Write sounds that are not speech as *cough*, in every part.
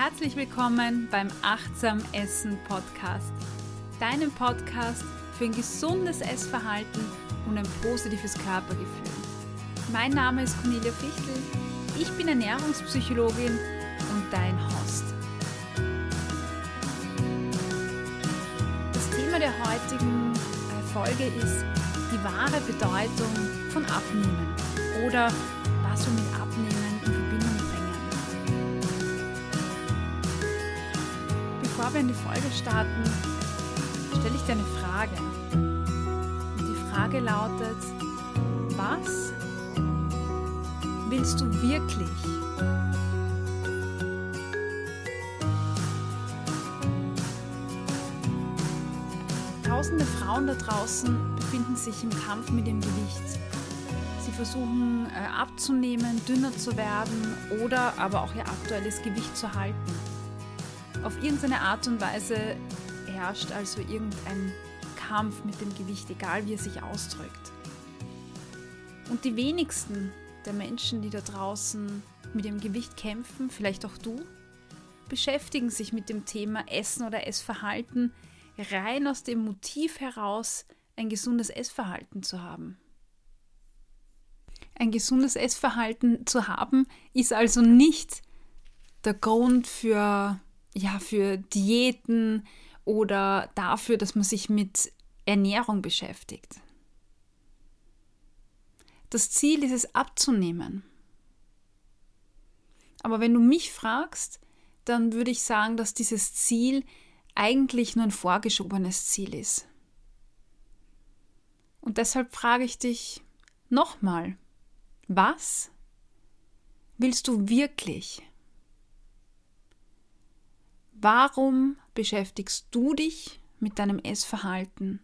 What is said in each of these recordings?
Herzlich willkommen beim Achtsam Essen Podcast, deinem Podcast für ein gesundes Essverhalten und ein positives Körpergefühl. Mein Name ist Cornelia Fichtel, ich bin Ernährungspsychologin und dein Host. Das Thema der heutigen Folge ist die wahre Bedeutung von Abnehmen oder was wir mit Abnehmen Bevor wir in die Folge starten, stelle ich dir eine Frage. Und die Frage lautet, was willst du wirklich? Tausende Frauen da draußen befinden sich im Kampf mit dem Gewicht. Sie versuchen äh, abzunehmen, dünner zu werden oder aber auch ihr aktuelles Gewicht zu halten. Auf irgendeine Art und Weise herrscht also irgendein Kampf mit dem Gewicht, egal wie er sich ausdrückt. Und die wenigsten der Menschen, die da draußen mit dem Gewicht kämpfen, vielleicht auch du, beschäftigen sich mit dem Thema Essen oder Essverhalten rein aus dem Motiv heraus, ein gesundes Essverhalten zu haben. Ein gesundes Essverhalten zu haben, ist also nicht der Grund für, ja, für Diäten oder dafür, dass man sich mit Ernährung beschäftigt. Das Ziel ist es abzunehmen. Aber wenn du mich fragst, dann würde ich sagen, dass dieses Ziel eigentlich nur ein vorgeschobenes Ziel ist. Und deshalb frage ich dich nochmal, was willst du wirklich? Warum beschäftigst du dich mit deinem Essverhalten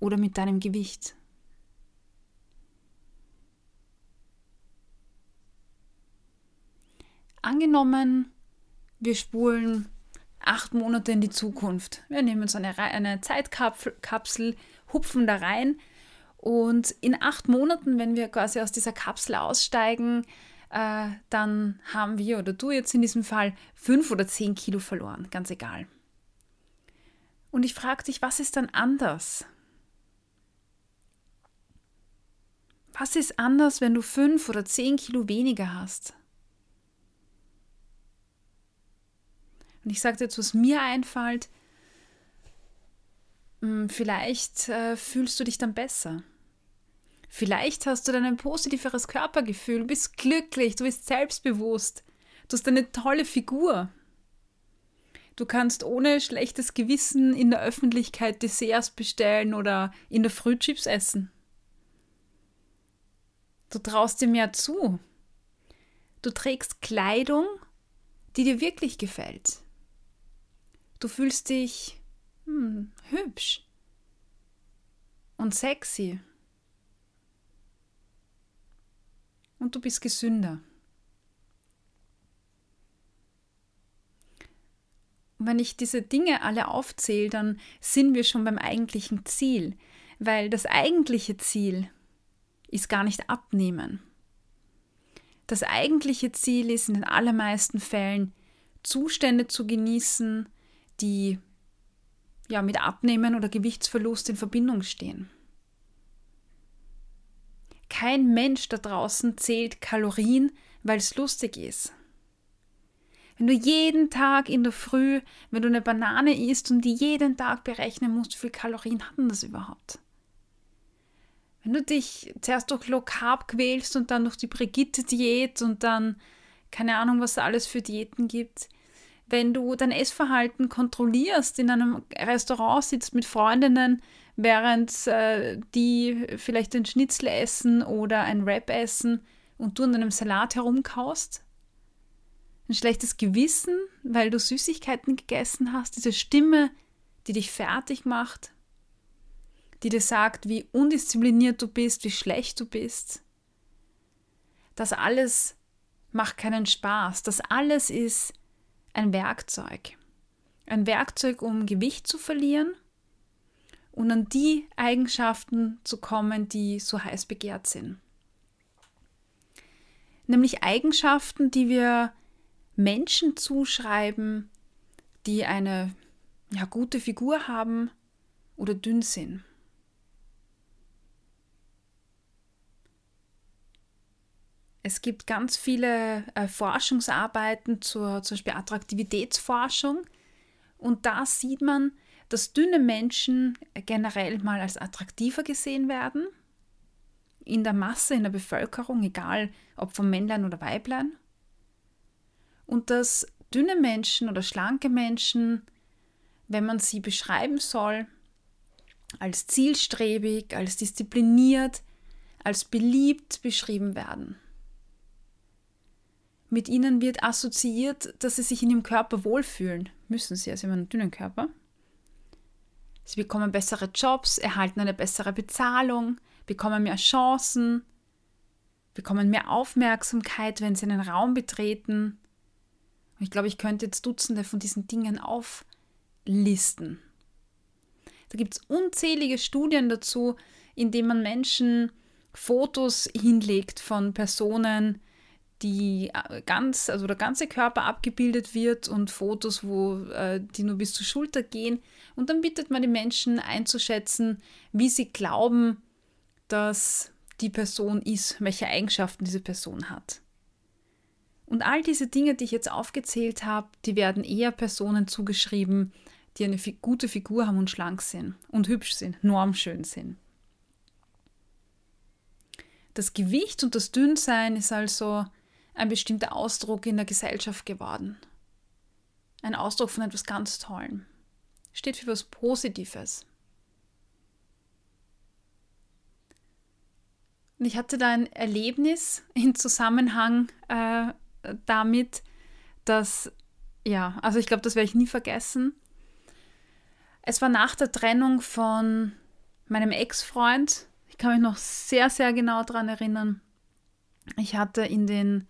oder mit deinem Gewicht? Angenommen, wir spulen acht Monate in die Zukunft. Wir nehmen uns eine, eine Zeitkapsel, hupfen da rein und in acht Monaten, wenn wir quasi aus dieser Kapsel aussteigen, äh, dann haben wir oder du jetzt in diesem Fall fünf oder zehn Kilo verloren, ganz egal. Und ich frage dich, was ist dann anders? Was ist anders, wenn du fünf oder zehn Kilo weniger hast? Und ich sage dir jetzt, was mir einfällt. Hm, vielleicht äh, fühlst du dich dann besser. Vielleicht hast du dann ein positiveres Körpergefühl, bist glücklich, du bist selbstbewusst, du hast eine tolle Figur. Du kannst ohne schlechtes Gewissen in der Öffentlichkeit Desserts bestellen oder in der Früh Chips essen. Du traust dir mehr zu. Du trägst Kleidung, die dir wirklich gefällt. Du fühlst dich hm, hübsch und sexy. Und du bist gesünder. Und wenn ich diese Dinge alle aufzähle, dann sind wir schon beim eigentlichen Ziel, weil das eigentliche Ziel ist gar nicht abnehmen. Das eigentliche Ziel ist in den allermeisten Fällen Zustände zu genießen, die ja mit Abnehmen oder Gewichtsverlust in Verbindung stehen. Kein Mensch da draußen zählt Kalorien, weil es lustig ist. Wenn du jeden Tag in der Früh, wenn du eine Banane isst und die jeden Tag berechnen musst, wie viele Kalorien hatten das überhaupt? Wenn du dich zuerst durch Low Carb quälst und dann durch die Brigitte-Diät und dann keine Ahnung, was es alles für Diäten gibt, wenn du dein Essverhalten kontrollierst, in einem Restaurant sitzt mit Freundinnen, während äh, die vielleicht ein Schnitzel essen oder ein Wrap essen und du an einem Salat herumkaust, ein schlechtes Gewissen, weil du Süßigkeiten gegessen hast, diese Stimme, die dich fertig macht, die dir sagt, wie undiszipliniert du bist, wie schlecht du bist. Das alles macht keinen Spaß. Das alles ist ein Werkzeug. Ein Werkzeug, um Gewicht zu verlieren und an die Eigenschaften zu kommen, die so heiß begehrt sind. Nämlich Eigenschaften, die wir Menschen zuschreiben, die eine ja, gute Figur haben oder dünn sind. Es gibt ganz viele äh, Forschungsarbeiten zur zum Beispiel Attraktivitätsforschung und da sieht man, dass dünne Menschen generell mal als attraktiver gesehen werden in der Masse, in der Bevölkerung, egal ob von Männlein oder Weiblein. Und dass dünne Menschen oder schlanke Menschen, wenn man sie beschreiben soll, als zielstrebig, als diszipliniert, als beliebt beschrieben werden. Mit ihnen wird assoziiert, dass sie sich in ihrem Körper wohlfühlen. Müssen sie, also in einem dünnen Körper. Sie bekommen bessere Jobs, erhalten eine bessere Bezahlung, bekommen mehr Chancen, bekommen mehr Aufmerksamkeit, wenn sie einen Raum betreten. Und ich glaube, ich könnte jetzt Dutzende von diesen Dingen auflisten. Da gibt es unzählige Studien dazu, in denen man Menschen Fotos hinlegt von Personen, die äh, ganz, also der ganze Körper abgebildet wird und Fotos, wo äh, die nur bis zur Schulter gehen. Und dann bittet man die Menschen einzuschätzen, wie sie glauben, dass die Person ist, welche Eigenschaften diese Person hat. Und all diese Dinge, die ich jetzt aufgezählt habe, die werden eher Personen zugeschrieben, die eine gute Figur haben und schlank sind und hübsch sind, normschön sind. Das Gewicht und das Dünnsein ist also ein bestimmter Ausdruck in der Gesellschaft geworden. Ein Ausdruck von etwas ganz Tollem. Steht für etwas Positives. Und ich hatte da ein Erlebnis im Zusammenhang äh, damit, dass, ja, also ich glaube, das werde ich nie vergessen. Es war nach der Trennung von meinem Ex-Freund. Ich kann mich noch sehr, sehr genau daran erinnern. Ich hatte in den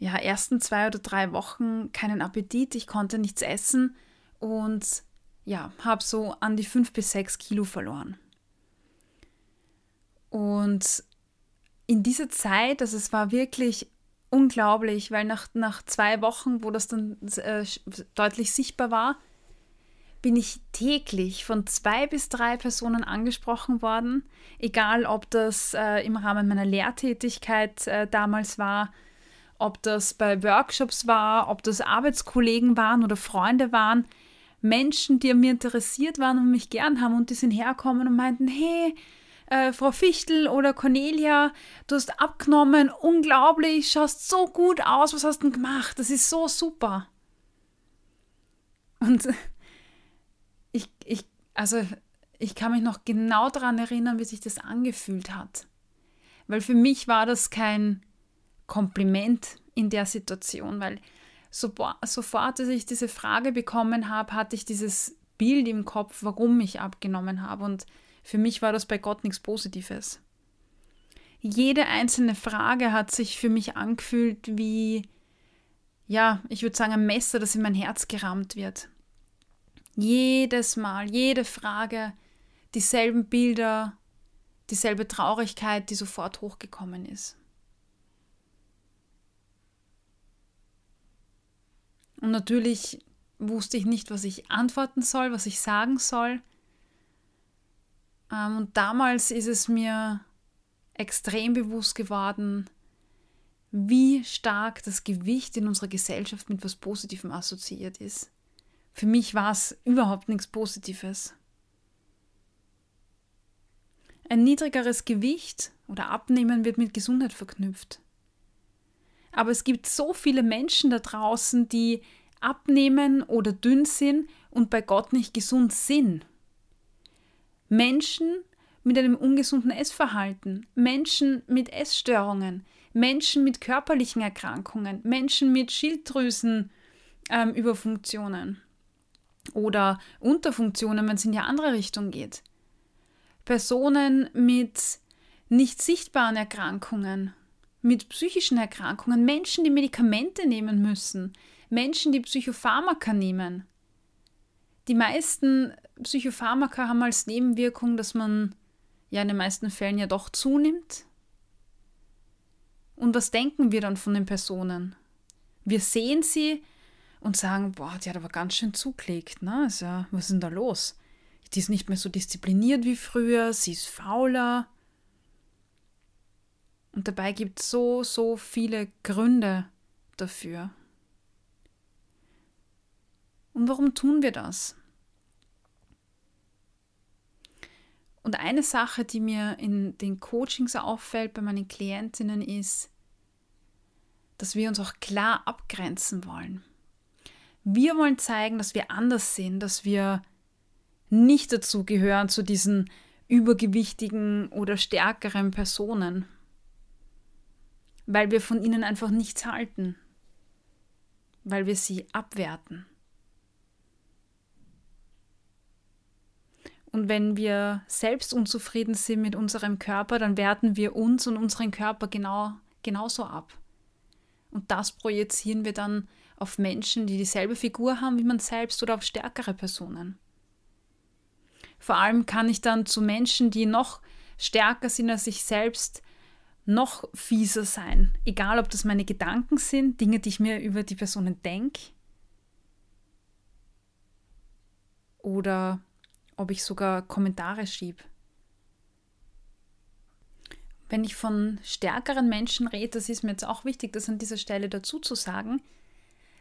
ja, ersten zwei oder drei Wochen keinen Appetit, ich konnte nichts essen und ja, habe so an die fünf bis sechs Kilo verloren. Und in dieser Zeit, also es war wirklich unglaublich, weil nach, nach zwei Wochen, wo das dann äh, deutlich sichtbar war, bin ich täglich von zwei bis drei Personen angesprochen worden, egal ob das äh, im Rahmen meiner Lehrtätigkeit äh, damals war ob das bei Workshops war, ob das Arbeitskollegen waren oder Freunde waren, Menschen, die an mir interessiert waren und mich gern haben und die sind herkommen und meinten, hey, äh, Frau Fichtel oder Cornelia, du hast abgenommen, unglaublich, schaust so gut aus, was hast du gemacht? Das ist so super. Und *laughs* ich, ich, also ich kann mich noch genau daran erinnern, wie sich das angefühlt hat. Weil für mich war das kein Kompliment in der Situation, weil so, sofort, als ich diese Frage bekommen habe, hatte ich dieses Bild im Kopf, warum ich abgenommen habe. Und für mich war das bei Gott nichts Positives. Jede einzelne Frage hat sich für mich angefühlt wie, ja, ich würde sagen, ein Messer, das in mein Herz gerammt wird. Jedes Mal, jede Frage, dieselben Bilder, dieselbe Traurigkeit, die sofort hochgekommen ist. Und natürlich wusste ich nicht, was ich antworten soll, was ich sagen soll. Ähm, und damals ist es mir extrem bewusst geworden, wie stark das Gewicht in unserer Gesellschaft mit etwas Positivem assoziiert ist. Für mich war es überhaupt nichts Positives. Ein niedrigeres Gewicht oder Abnehmen wird mit Gesundheit verknüpft. Aber es gibt so viele Menschen da draußen, die abnehmen oder dünn sind und bei Gott nicht gesund sind. Menschen mit einem ungesunden Essverhalten, Menschen mit Essstörungen, Menschen mit körperlichen Erkrankungen, Menschen mit Schilddrüsenüberfunktionen ähm, oder Unterfunktionen, wenn es in die andere Richtung geht. Personen mit nicht sichtbaren Erkrankungen, mit psychischen Erkrankungen, Menschen, die Medikamente nehmen müssen, Menschen, die Psychopharmaka nehmen. Die meisten Psychopharmaka haben als Nebenwirkung, dass man ja in den meisten Fällen ja doch zunimmt. Und was denken wir dann von den Personen? Wir sehen sie und sagen, boah, die hat aber ganz schön zugelegt, ne? Also, was ist denn da los? Die ist nicht mehr so diszipliniert wie früher, sie ist fauler. Und dabei gibt es so, so viele Gründe dafür. Und warum tun wir das? Und eine Sache, die mir in den Coachings auffällt bei meinen Klientinnen ist, dass wir uns auch klar abgrenzen wollen. Wir wollen zeigen, dass wir anders sind, dass wir nicht dazu gehören zu diesen übergewichtigen oder stärkeren Personen, weil wir von ihnen einfach nichts halten, weil wir sie abwerten. Und wenn wir selbst unzufrieden sind mit unserem Körper, dann werten wir uns und unseren Körper genau, genauso ab. Und das projizieren wir dann auf Menschen, die dieselbe Figur haben wie man selbst oder auf stärkere Personen. Vor allem kann ich dann zu Menschen, die noch stärker sind als ich selbst, noch fieser sein. Egal, ob das meine Gedanken sind, Dinge, die ich mir über die Personen denke, oder ob ich sogar Kommentare schiebe. Wenn ich von stärkeren Menschen rede, das ist mir jetzt auch wichtig, das an dieser Stelle dazu zu sagen,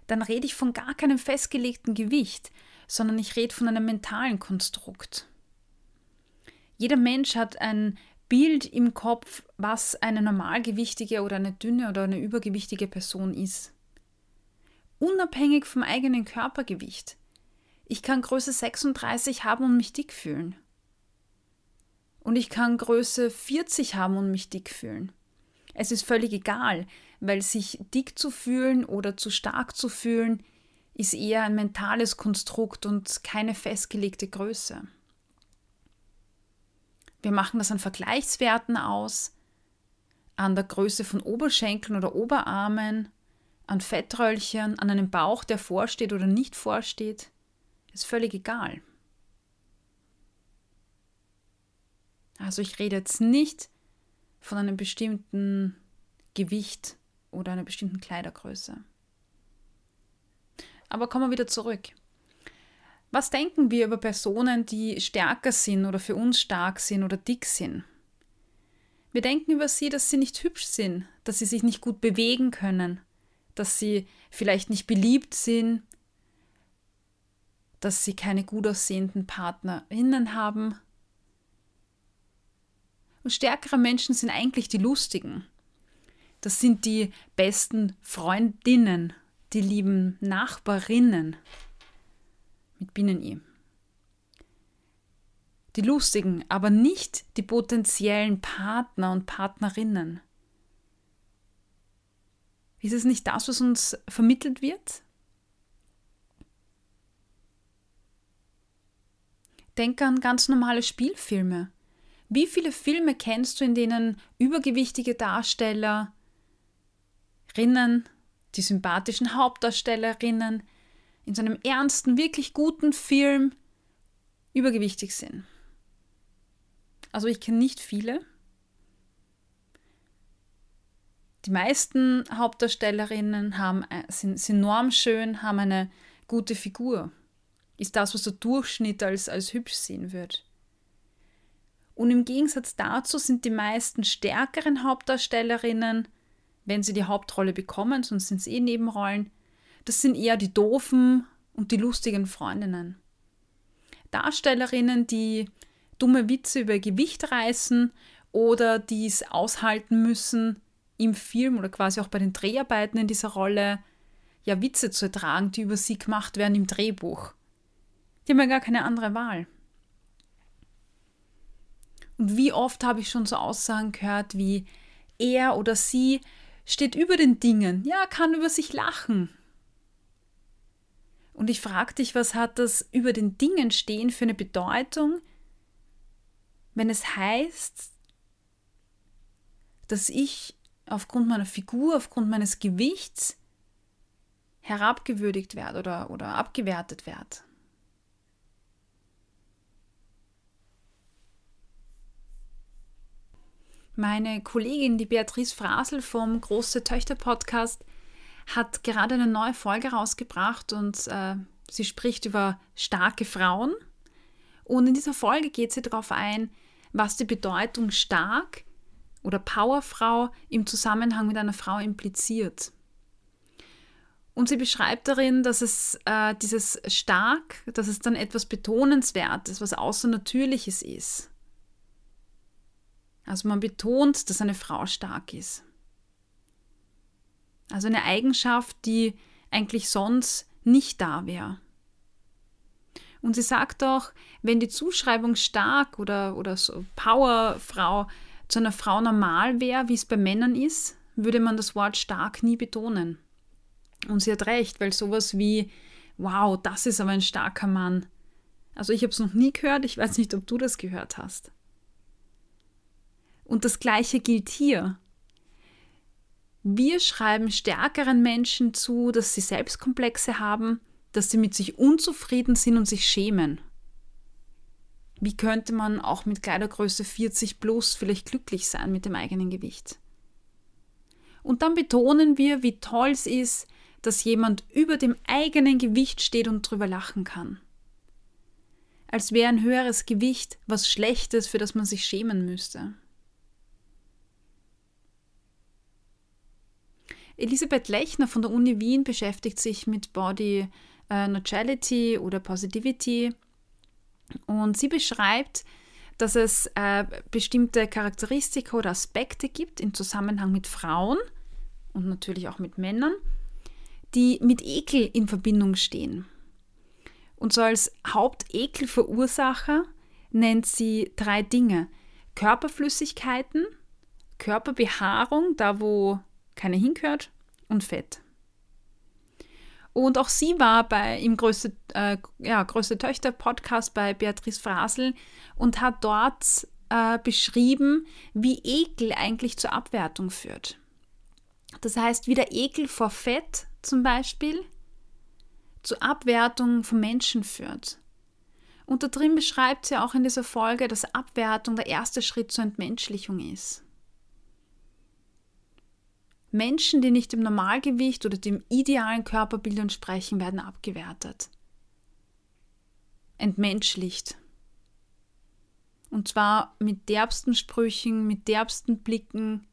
dann rede ich von gar keinem festgelegten Gewicht, sondern ich rede von einem mentalen Konstrukt. Jeder Mensch hat ein Bild im Kopf, was eine normalgewichtige oder eine dünne oder eine übergewichtige Person ist. Unabhängig vom eigenen Körpergewicht. Ich kann Größe 36 haben und mich dick fühlen. Und ich kann Größe 40 haben und mich dick fühlen. Es ist völlig egal, weil sich dick zu fühlen oder zu stark zu fühlen, ist eher ein mentales Konstrukt und keine festgelegte Größe. Wir machen das an Vergleichswerten aus, an der Größe von Oberschenkeln oder Oberarmen, an Fettröllchen, an einem Bauch, der vorsteht oder nicht vorsteht. Ist völlig egal. Also ich rede jetzt nicht von einem bestimmten Gewicht oder einer bestimmten Kleidergröße. Aber kommen wir wieder zurück. Was denken wir über Personen, die stärker sind oder für uns stark sind oder dick sind? Wir denken über sie, dass sie nicht hübsch sind, dass sie sich nicht gut bewegen können, dass sie vielleicht nicht beliebt sind, dass sie keine gut aussehenden Partnerinnen haben. Und stärkere Menschen sind eigentlich die lustigen. Das sind die besten Freundinnen, die lieben Nachbarinnen mit Binnen-I. Die lustigen, aber nicht die potenziellen Partner und Partnerinnen. Ist es nicht das, was uns vermittelt wird? Denke an ganz normale Spielfilme. Wie viele Filme kennst du, in denen übergewichtige Darstellerinnen, die sympathischen Hauptdarstellerinnen, in so einem ernsten, wirklich guten Film übergewichtig sind? Also ich kenne nicht viele. Die meisten Hauptdarstellerinnen haben, äh, sind, sind enorm schön, haben eine gute Figur ist das, was der Durchschnitt als, als hübsch sehen wird. Und im Gegensatz dazu sind die meisten stärkeren Hauptdarstellerinnen, wenn sie die Hauptrolle bekommen, sonst sind es eh Nebenrollen, das sind eher die doofen und die lustigen Freundinnen. Darstellerinnen, die dumme Witze über Gewicht reißen oder die es aushalten müssen, im Film oder quasi auch bei den Dreharbeiten in dieser Rolle ja Witze zu ertragen, die über sie gemacht werden im Drehbuch. Die haben ja gar keine andere Wahl. Und wie oft habe ich schon so Aussagen gehört wie er oder sie steht über den Dingen, ja, kann über sich lachen. Und ich frage dich, was hat das über den Dingen stehen für eine Bedeutung, wenn es heißt, dass ich aufgrund meiner Figur, aufgrund meines Gewichts herabgewürdigt werde oder, oder abgewertet werde. Meine Kollegin, die Beatrice Frasel vom Große Töchter Podcast, hat gerade eine neue Folge rausgebracht und äh, sie spricht über starke Frauen. Und in dieser Folge geht sie darauf ein, was die Bedeutung stark oder Powerfrau im Zusammenhang mit einer Frau impliziert. Und sie beschreibt darin, dass es äh, dieses stark, dass es dann etwas Betonenswertes, was Außernatürliches ist. Also man betont, dass eine Frau stark ist. Also eine Eigenschaft, die eigentlich sonst nicht da wäre. Und sie sagt auch, wenn die Zuschreibung stark oder, oder so Powerfrau zu einer Frau normal wäre, wie es bei Männern ist, würde man das Wort stark nie betonen. Und sie hat recht, weil sowas wie, wow, das ist aber ein starker Mann. Also ich habe es noch nie gehört, ich weiß nicht, ob du das gehört hast. Und das gleiche gilt hier. Wir schreiben stärkeren Menschen zu, dass sie Selbstkomplexe haben, dass sie mit sich unzufrieden sind und sich schämen. Wie könnte man auch mit Kleidergröße 40 plus vielleicht glücklich sein mit dem eigenen Gewicht? Und dann betonen wir, wie toll es ist, dass jemand über dem eigenen Gewicht steht und drüber lachen kann. Als wäre ein höheres Gewicht was Schlechtes, für das man sich schämen müsste. Elisabeth Lechner von der Uni Wien beschäftigt sich mit Body äh, Neutrality oder Positivity und sie beschreibt, dass es äh, bestimmte Charakteristika oder Aspekte gibt im Zusammenhang mit Frauen und natürlich auch mit Männern, die mit Ekel in Verbindung stehen. Und so als Hauptekelverursacher nennt sie drei Dinge. Körperflüssigkeiten, Körperbehaarung, da wo keine hingehört, und Fett. Und auch sie war bei im größte, äh, ja, größte Töchter Podcast bei Beatrice Frasel und hat dort äh, beschrieben, wie Ekel eigentlich zur Abwertung führt. Das heißt, wie der Ekel vor Fett zum Beispiel zur Abwertung von Menschen führt. Und da drin beschreibt sie auch in dieser Folge, dass Abwertung der erste Schritt zur Entmenschlichung ist. Menschen, die nicht dem Normalgewicht oder dem idealen Körperbild entsprechen, werden abgewertet. Entmenschlicht. Und zwar mit derbsten Sprüchen, mit derbsten Blicken,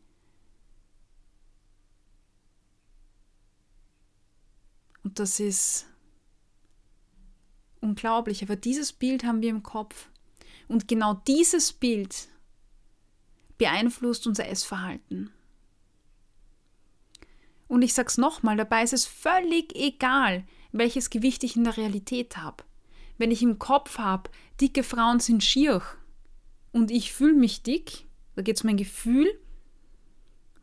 Und das ist unglaublich. Aber dieses Bild haben wir im Kopf. Und genau dieses Bild beeinflusst unser Essverhalten. Und ich sage es nochmal, dabei ist es völlig egal, welches Gewicht ich in der Realität habe. Wenn ich im Kopf habe, dicke Frauen sind schier und ich fühle mich dick, da geht es um mein Gefühl,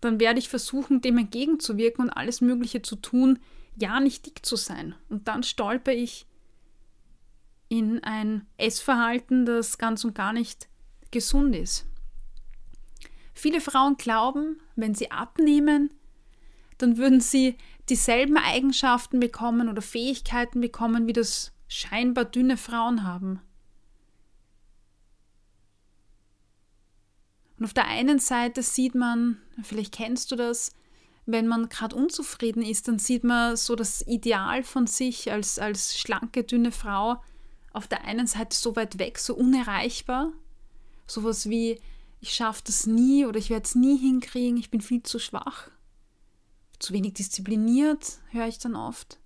dann werde ich versuchen, dem entgegenzuwirken und alles Mögliche zu tun, ja nicht dick zu sein. Und dann stolper ich in ein Essverhalten, das ganz und gar nicht gesund ist. Viele Frauen glauben, wenn sie abnehmen, dann würden sie dieselben Eigenschaften bekommen oder Fähigkeiten bekommen, wie das scheinbar dünne Frauen haben. Und auf der einen Seite sieht man, vielleicht kennst du das, wenn man gerade unzufrieden ist, dann sieht man so das Ideal von sich als, als schlanke, dünne Frau auf der einen Seite so weit weg, so unerreichbar. Sowas wie, ich schaffe das nie oder ich werde es nie hinkriegen, ich bin viel zu schwach. Zu wenig diszipliniert, höre ich dann oft.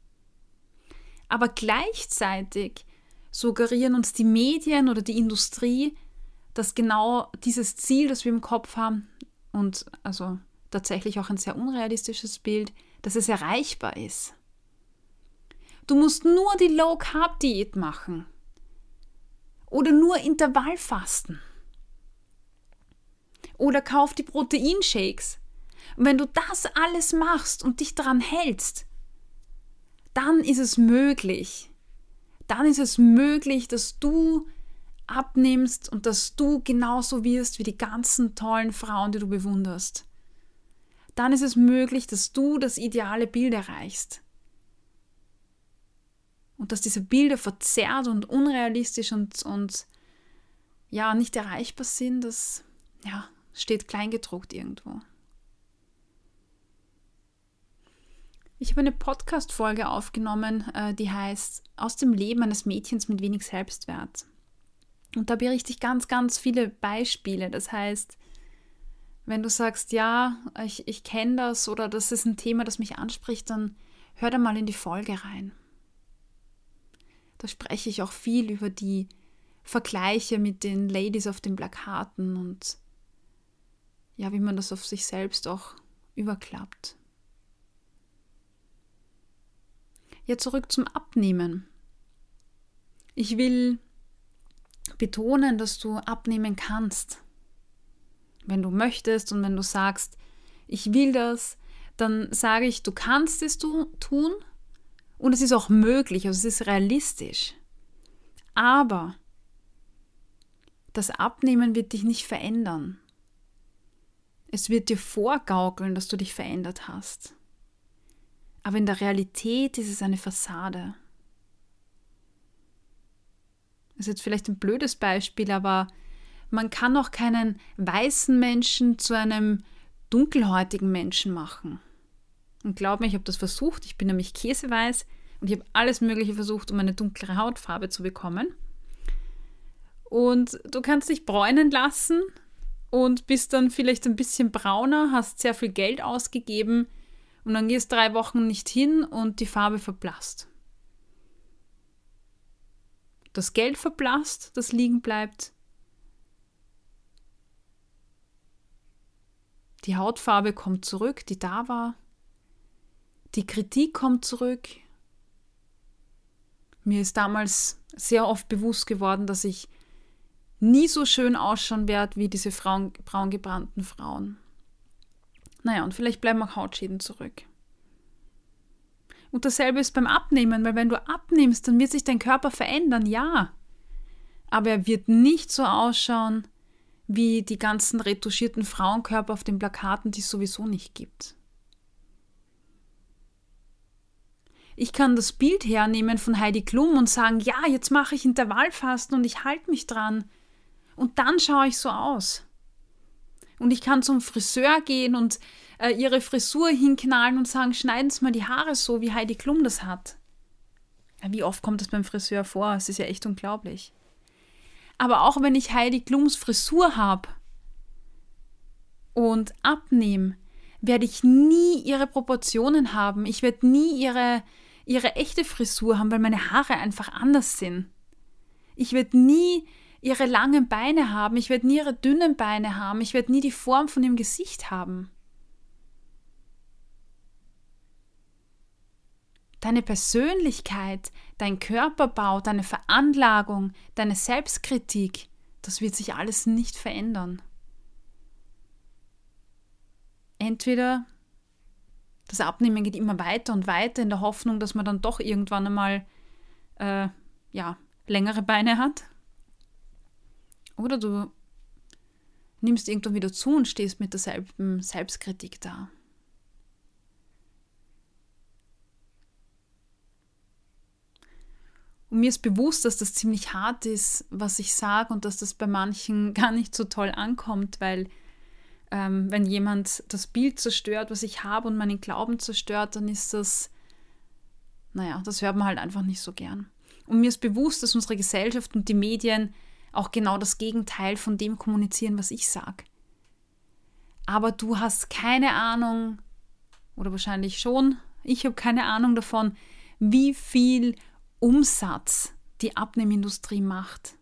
Aber gleichzeitig suggerieren uns die Medien oder die Industrie, dass genau dieses Ziel, das wir im Kopf haben, und also tatsächlich auch ein sehr unrealistisches Bild, dass es erreichbar ist. Du musst nur die Low-Carb-Diät machen oder nur Intervallfasten oder kauf die Proteinshakes. Und wenn du das alles machst und dich daran hältst, dann ist es möglich. Dann ist es möglich, dass du abnimmst und dass du genauso wirst wie die ganzen tollen Frauen, die du bewunderst dann ist es möglich, dass du das ideale Bild erreichst. Und dass diese Bilder verzerrt und unrealistisch und, und ja, nicht erreichbar sind, das ja, steht kleingedruckt irgendwo. Ich habe eine Podcast-Folge aufgenommen, äh, die heißt Aus dem Leben eines Mädchens mit wenig Selbstwert. Und da berichte ich ganz, ganz viele Beispiele. Das heißt, wenn du sagst, ja, ich, ich kenne das oder das ist ein Thema, das mich anspricht, dann hör da mal in die Folge rein. Da spreche ich auch viel über die Vergleiche mit den Ladies auf den Plakaten und ja, wie man das auf sich selbst auch überklappt. Ja, zurück zum Abnehmen. Ich will betonen, dass du abnehmen kannst. Wenn du möchtest und wenn du sagst, ich will das, dann sage ich, du kannst es tun und es ist auch möglich, also es ist realistisch. Aber das Abnehmen wird dich nicht verändern. Es wird dir vorgaukeln, dass du dich verändert hast. Aber in der Realität ist es eine Fassade. Das ist jetzt vielleicht ein blödes Beispiel, aber man kann auch keinen weißen Menschen zu einem dunkelhäutigen Menschen machen. Und glaub mir, ich habe das versucht. Ich bin nämlich käseweiß und ich habe alles Mögliche versucht, um eine dunklere Hautfarbe zu bekommen. Und du kannst dich bräunen lassen und bist dann vielleicht ein bisschen brauner, hast sehr viel Geld ausgegeben und dann gehst drei Wochen nicht hin und die Farbe verblasst. Das Geld verblasst, das liegen bleibt. Die Hautfarbe kommt zurück, die da war. Die Kritik kommt zurück. Mir ist damals sehr oft bewusst geworden, dass ich nie so schön ausschauen werde wie diese Frauen, braun gebrannten Frauen. Naja, und vielleicht bleiben auch Hautschäden zurück. Und dasselbe ist beim Abnehmen, weil wenn du abnimmst, dann wird sich dein Körper verändern, ja. Aber er wird nicht so ausschauen wie die ganzen retuschierten Frauenkörper auf den Plakaten, die es sowieso nicht gibt. Ich kann das Bild hernehmen von Heidi Klum und sagen, ja, jetzt mache ich Intervallfasten und ich halte mich dran. Und dann schaue ich so aus. Und ich kann zum Friseur gehen und äh, ihre Frisur hinknallen und sagen, schneiden Sie mal die Haare so, wie Heidi Klum das hat. Wie oft kommt das beim Friseur vor? Es ist ja echt unglaublich. Aber auch wenn ich Heidi Klums Frisur habe und abnehme, werde ich nie ihre Proportionen haben. Ich werde nie ihre, ihre echte Frisur haben, weil meine Haare einfach anders sind. Ich werde nie ihre langen Beine haben, ich werde nie ihre dünnen Beine haben, ich werde nie die Form von ihrem Gesicht haben. Deine Persönlichkeit, dein Körperbau, deine Veranlagung, deine Selbstkritik, das wird sich alles nicht verändern. Entweder das Abnehmen geht immer weiter und weiter in der Hoffnung, dass man dann doch irgendwann einmal äh, ja, längere Beine hat. Oder du nimmst irgendwann wieder zu und stehst mit derselben Selbstkritik da. Und mir ist bewusst, dass das ziemlich hart ist, was ich sage und dass das bei manchen *laughs* gar nicht so toll ankommt, weil ähm, wenn jemand das Bild zerstört, was ich habe und meinen Glauben zerstört, dann ist das, naja, das hört man halt einfach nicht so gern. Und mir ist bewusst, dass unsere Gesellschaft und die Medien auch genau das Gegenteil von dem kommunizieren, was ich sage. Aber du hast keine Ahnung, oder wahrscheinlich schon, ich habe keine Ahnung davon, wie viel Umsatz die Abnehmindustrie macht.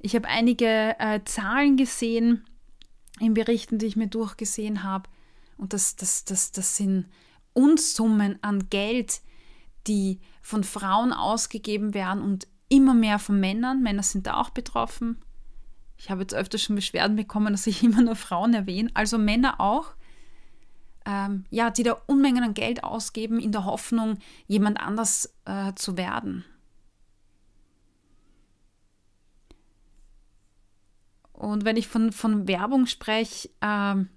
Ich habe einige äh, Zahlen gesehen in Berichten, die ich mir durchgesehen habe. Und das, das, das, das sind Unsummen an Geld, die von Frauen ausgegeben werden und immer mehr von Männern. Männer sind da auch betroffen. Ich habe jetzt öfter schon Beschwerden bekommen, dass ich *laughs* immer nur Frauen erwähne, also Männer auch ähm, ja, die da Unmengen an Geld ausgeben in der Hoffnung, jemand anders äh, zu werden. Und wenn ich von, von Werbung spreche, ähm,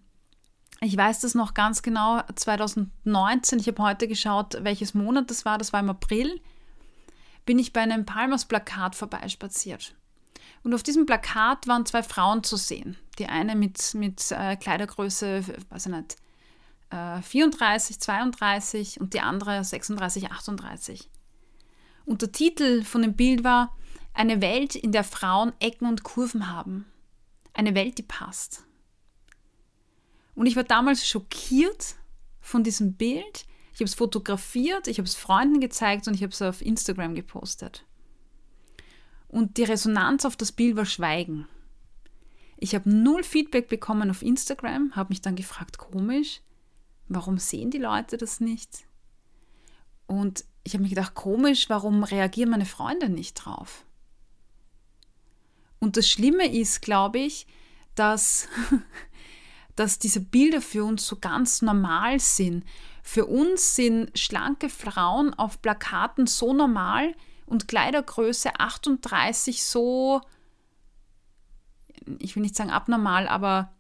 ich weiß das noch ganz genau, 2019, ich habe heute geschaut, welches Monat das war, das war im April, bin ich bei einem Palmers-Plakat vorbeispaziert. Und auf diesem Plakat waren zwei Frauen zu sehen. Die eine mit, mit äh, Kleidergröße, weiß ich nicht, äh, 34, 32 und die andere 36, 38. Und der Titel von dem Bild war Eine Welt, in der Frauen Ecken und Kurven haben. Eine Welt, die passt. Und ich war damals schockiert von diesem Bild. Ich habe es fotografiert, ich habe es Freunden gezeigt und ich habe es auf Instagram gepostet. Und die Resonanz auf das Bild war Schweigen. Ich habe null Feedback bekommen auf Instagram, habe mich dann gefragt, komisch, warum sehen die Leute das nicht? Und ich habe mir gedacht, komisch, warum reagieren meine Freunde nicht drauf? Und das Schlimme ist, glaube ich, dass, *laughs* dass diese Bilder für uns so ganz normal sind. Für uns sind schlanke Frauen auf Plakaten so normal und Kleidergröße 38 so, ich will nicht sagen abnormal, aber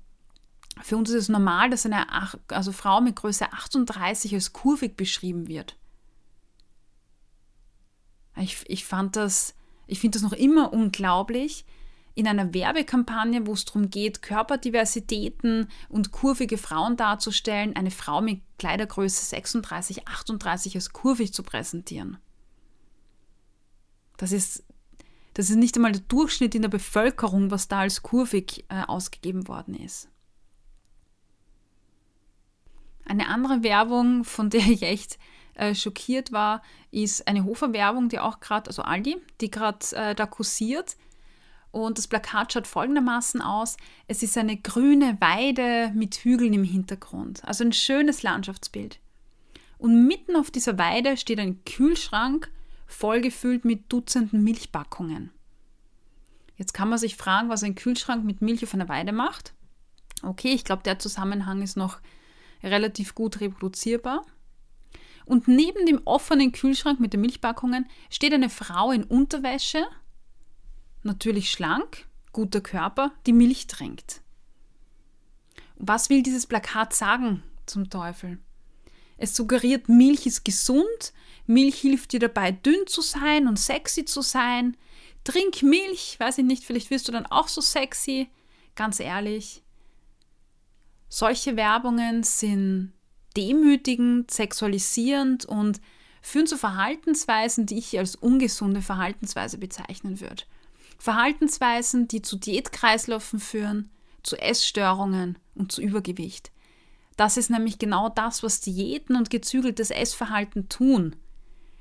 für uns ist es normal, dass eine also Frau mit Größe 38 als kurvig beschrieben wird. Ich, ich fand das, ich finde das noch immer unglaublich, in einer Werbekampagne, wo es darum geht, Körperdiversitäten und kurvige Frauen darzustellen, eine Frau mit Kleidergröße 36, 38 als kurvig zu präsentieren. Das ist, das ist nicht einmal der Durchschnitt in der Bevölkerung, was da als kurvig äh, ausgegeben worden ist. Eine andere Werbung, von der ich echt äh, schockiert war, ist eine Hofer-Werbung, die auch gerade, also Aldi, die gerade äh, da kursiert. Und das Plakat schaut folgendermaßen aus. Es ist eine grüne Weide mit Hügeln im Hintergrund. Also ein schönes Landschaftsbild. Und mitten auf dieser Weide steht ein Kühlschrank, vollgefüllt mit Dutzenden Milchpackungen. Jetzt kann man sich fragen, was ein Kühlschrank mit Milch auf einer Weide macht. Okay, ich glaube, der Zusammenhang ist noch relativ gut reproduzierbar. Und neben dem offenen Kühlschrank mit den Milchpackungen steht eine Frau in Unterwäsche, natürlich schlank, guter Körper, die Milch trinkt. Was will dieses Plakat sagen zum Teufel? Es suggeriert, Milch ist gesund, Milch hilft dir dabei, dünn zu sein und sexy zu sein. Trink Milch, weiß ich nicht, vielleicht wirst du dann auch so sexy. Ganz ehrlich, solche Werbungen sind demütigend, sexualisierend und führen zu Verhaltensweisen, die ich als ungesunde Verhaltensweise bezeichnen würde. Verhaltensweisen, die zu Diätkreisläufen führen, zu Essstörungen und zu Übergewicht. Das ist nämlich genau das, was Diäten und gezügeltes Essverhalten tun.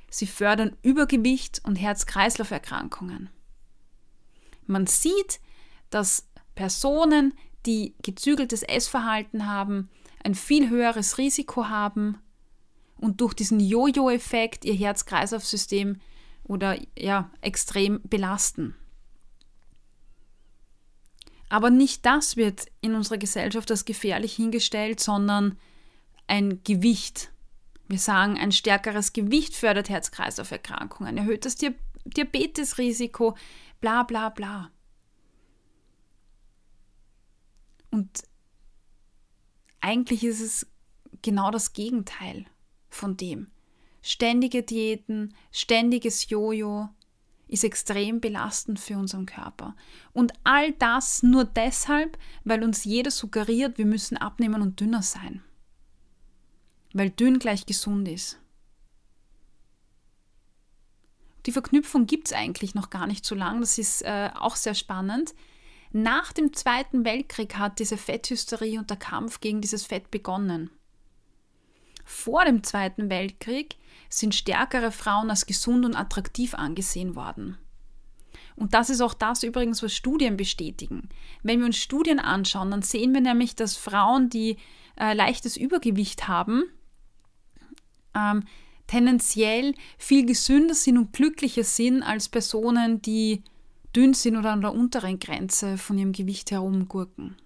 Sie fördern Übergewicht und Herz-Kreislauf-Erkrankungen. Man sieht, dass Personen, die gezügeltes Essverhalten haben, ein viel höheres Risiko haben und durch diesen Jojo-Effekt ihr Herz-Kreislauf-System oder ja, extrem belasten. Aber nicht das wird in unserer Gesellschaft als gefährlich hingestellt, sondern ein Gewicht. Wir sagen, ein stärkeres Gewicht fördert Herz-Kreislauf-Erkrankungen, erhöht das Diabetesrisiko, bla bla bla. Und eigentlich ist es genau das Gegenteil von dem. Ständige Diäten, ständiges Jojo ist extrem belastend für unseren Körper. Und all das nur deshalb, weil uns jeder suggeriert, wir müssen abnehmen und dünner sein. Weil dünn gleich gesund ist. Die Verknüpfung gibt es eigentlich noch gar nicht so lang. Das ist äh, auch sehr spannend. Nach dem Zweiten Weltkrieg hat diese Fetthysterie und der Kampf gegen dieses Fett begonnen. Vor dem Zweiten Weltkrieg sind stärkere Frauen als gesund und attraktiv angesehen worden. Und das ist auch das übrigens, was Studien bestätigen. Wenn wir uns Studien anschauen, dann sehen wir nämlich, dass Frauen, die äh, leichtes Übergewicht haben, ähm, tendenziell viel gesünder sind und glücklicher sind als Personen, die dünn sind oder an der unteren Grenze von ihrem Gewicht herumgurken.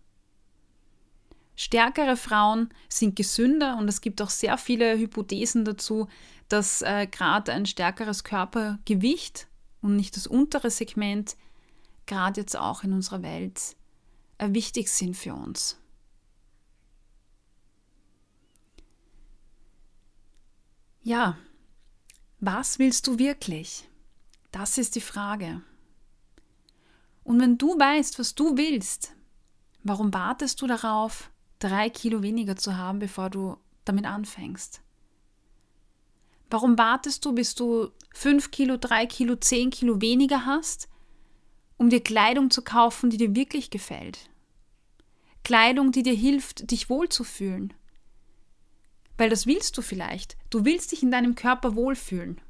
Stärkere Frauen sind gesünder und es gibt auch sehr viele Hypothesen dazu, dass äh, gerade ein stärkeres Körpergewicht und nicht das untere Segment gerade jetzt auch in unserer Welt äh, wichtig sind für uns. Ja, was willst du wirklich? Das ist die Frage. Und wenn du weißt, was du willst, warum wartest du darauf, drei Kilo weniger zu haben, bevor du damit anfängst? Warum wartest du, bis du 5 Kilo, 3 Kilo, 10 Kilo weniger hast, um dir Kleidung zu kaufen, die dir wirklich gefällt? Kleidung, die dir hilft, dich wohlzufühlen. Weil das willst du vielleicht. Du willst dich in deinem Körper wohlfühlen.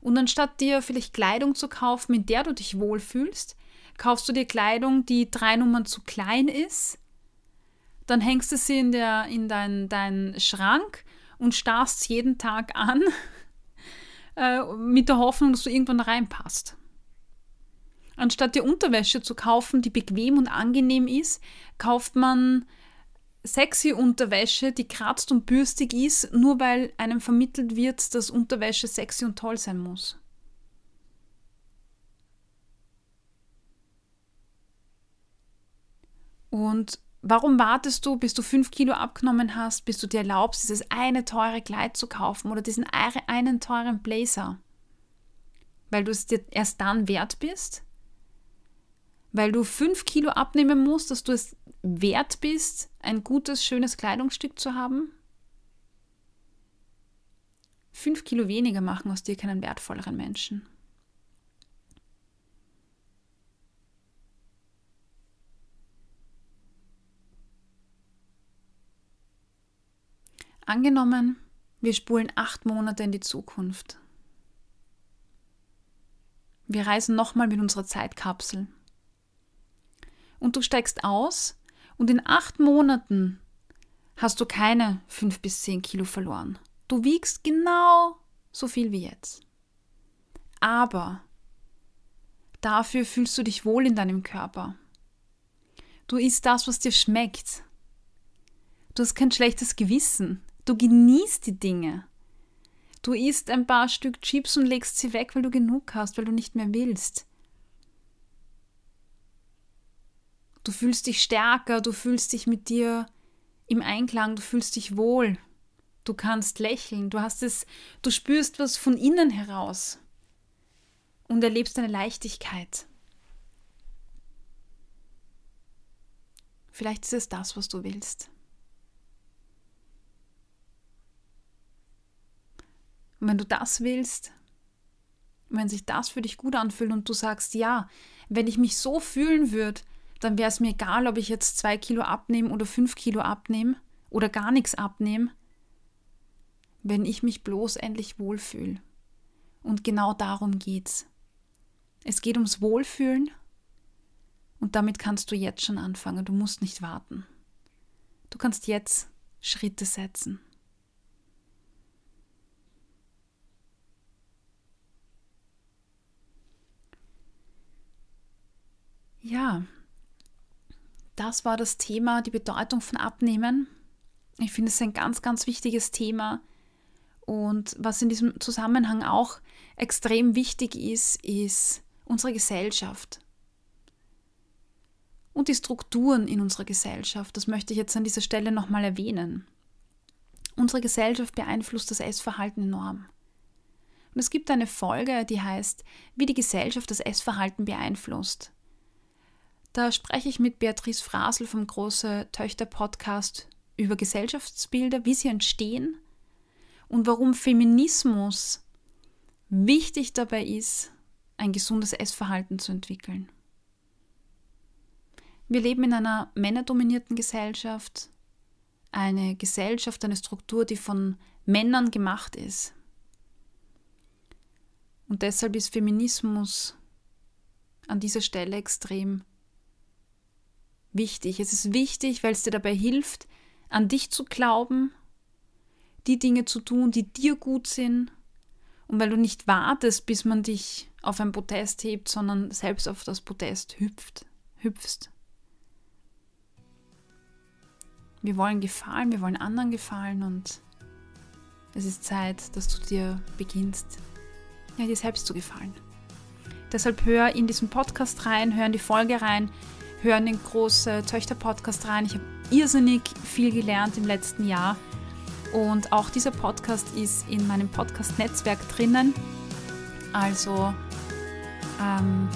Und anstatt dir vielleicht Kleidung zu kaufen, mit der du dich wohlfühlst, kaufst du dir Kleidung, die drei Nummern zu klein ist. Dann hängst du sie in, der, in deinen dein Schrank und starrst jeden Tag an, *laughs* äh, mit der Hoffnung, dass du irgendwann reinpasst. Anstatt dir Unterwäsche zu kaufen, die bequem und angenehm ist, kauft man sexy Unterwäsche, die kratzt und bürstig ist, nur weil einem vermittelt wird, dass Unterwäsche sexy und toll sein muss. Und warum wartest du, bis du fünf Kilo abgenommen hast, bis du dir erlaubst, dieses eine teure Kleid zu kaufen oder diesen einen teuren Blazer? Weil du es dir erst dann wert bist? Weil du fünf Kilo abnehmen musst, dass du es wert bist, ein gutes, schönes Kleidungsstück zu haben? Fünf Kilo weniger machen aus dir keinen wertvolleren Menschen. Angenommen, wir spulen acht Monate in die Zukunft. Wir reisen nochmal mit unserer Zeitkapsel. Und du steigst aus und in acht Monaten hast du keine fünf bis zehn Kilo verloren. Du wiegst genau so viel wie jetzt. Aber dafür fühlst du dich wohl in deinem Körper. Du isst das, was dir schmeckt. Du hast kein schlechtes Gewissen. Du genießt die Dinge. Du isst ein paar Stück Chips und legst sie weg, weil du genug hast, weil du nicht mehr willst. Du fühlst dich stärker, du fühlst dich mit dir im Einklang, du fühlst dich wohl. Du kannst lächeln, du hast es, du spürst was von innen heraus und erlebst eine Leichtigkeit. Vielleicht ist es das, was du willst. Und wenn du das willst, wenn sich das für dich gut anfühlt und du sagst, ja, wenn ich mich so fühlen würde, dann wäre es mir egal, ob ich jetzt zwei Kilo abnehme oder fünf Kilo abnehme oder gar nichts abnehme, wenn ich mich bloß endlich wohlfühle. Und genau darum geht's. Es geht ums Wohlfühlen und damit kannst du jetzt schon anfangen. Du musst nicht warten. Du kannst jetzt Schritte setzen. Ja, das war das Thema, die Bedeutung von Abnehmen. Ich finde es ein ganz, ganz wichtiges Thema. Und was in diesem Zusammenhang auch extrem wichtig ist, ist unsere Gesellschaft. Und die Strukturen in unserer Gesellschaft. Das möchte ich jetzt an dieser Stelle nochmal erwähnen. Unsere Gesellschaft beeinflusst das Essverhalten enorm. Und es gibt eine Folge, die heißt, wie die Gesellschaft das Essverhalten beeinflusst. Da spreche ich mit Beatrice Frasel vom Große Töchter Podcast über Gesellschaftsbilder, wie sie entstehen und warum Feminismus wichtig dabei ist, ein gesundes Essverhalten zu entwickeln. Wir leben in einer männerdominierten Gesellschaft, eine Gesellschaft, eine Struktur, die von Männern gemacht ist. Und deshalb ist Feminismus an dieser Stelle extrem wichtig. Es ist wichtig, weil es dir dabei hilft, an dich zu glauben, die Dinge zu tun, die dir gut sind und weil du nicht wartest, bis man dich auf ein Protest hebt, sondern selbst auf das Protest hüpft, hüpfst. Wir wollen gefallen, wir wollen anderen gefallen und es ist Zeit, dass du dir beginnst, ja, dir selbst zu gefallen. Deshalb hör in diesen Podcast rein, hör in die Folge rein, hören den große Töchter-Podcast rein. Ich habe irrsinnig viel gelernt im letzten Jahr. Und auch dieser Podcast ist in meinem Podcast-Netzwerk drinnen. Also, ähm,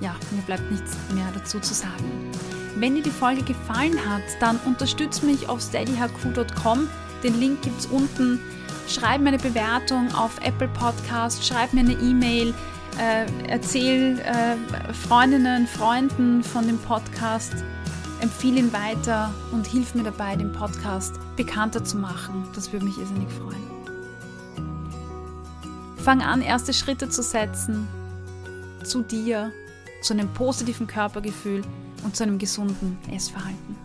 ja, mir bleibt nichts mehr dazu zu sagen. Wenn dir die Folge gefallen hat, dann unterstütze mich auf steadyhq.com. Den Link gibt es unten. Schreib mir eine Bewertung auf Apple Podcast, schreib mir eine E-Mail, äh, erzähl äh, Freundinnen, Freunden von dem Podcast, empfehle ihn weiter und hilf mir dabei, den Podcast bekannter zu machen. Das würde mich irrsinnig freuen. Fang an, erste Schritte zu setzen zu dir, zu einem positiven Körpergefühl und zu einem gesunden Essverhalten.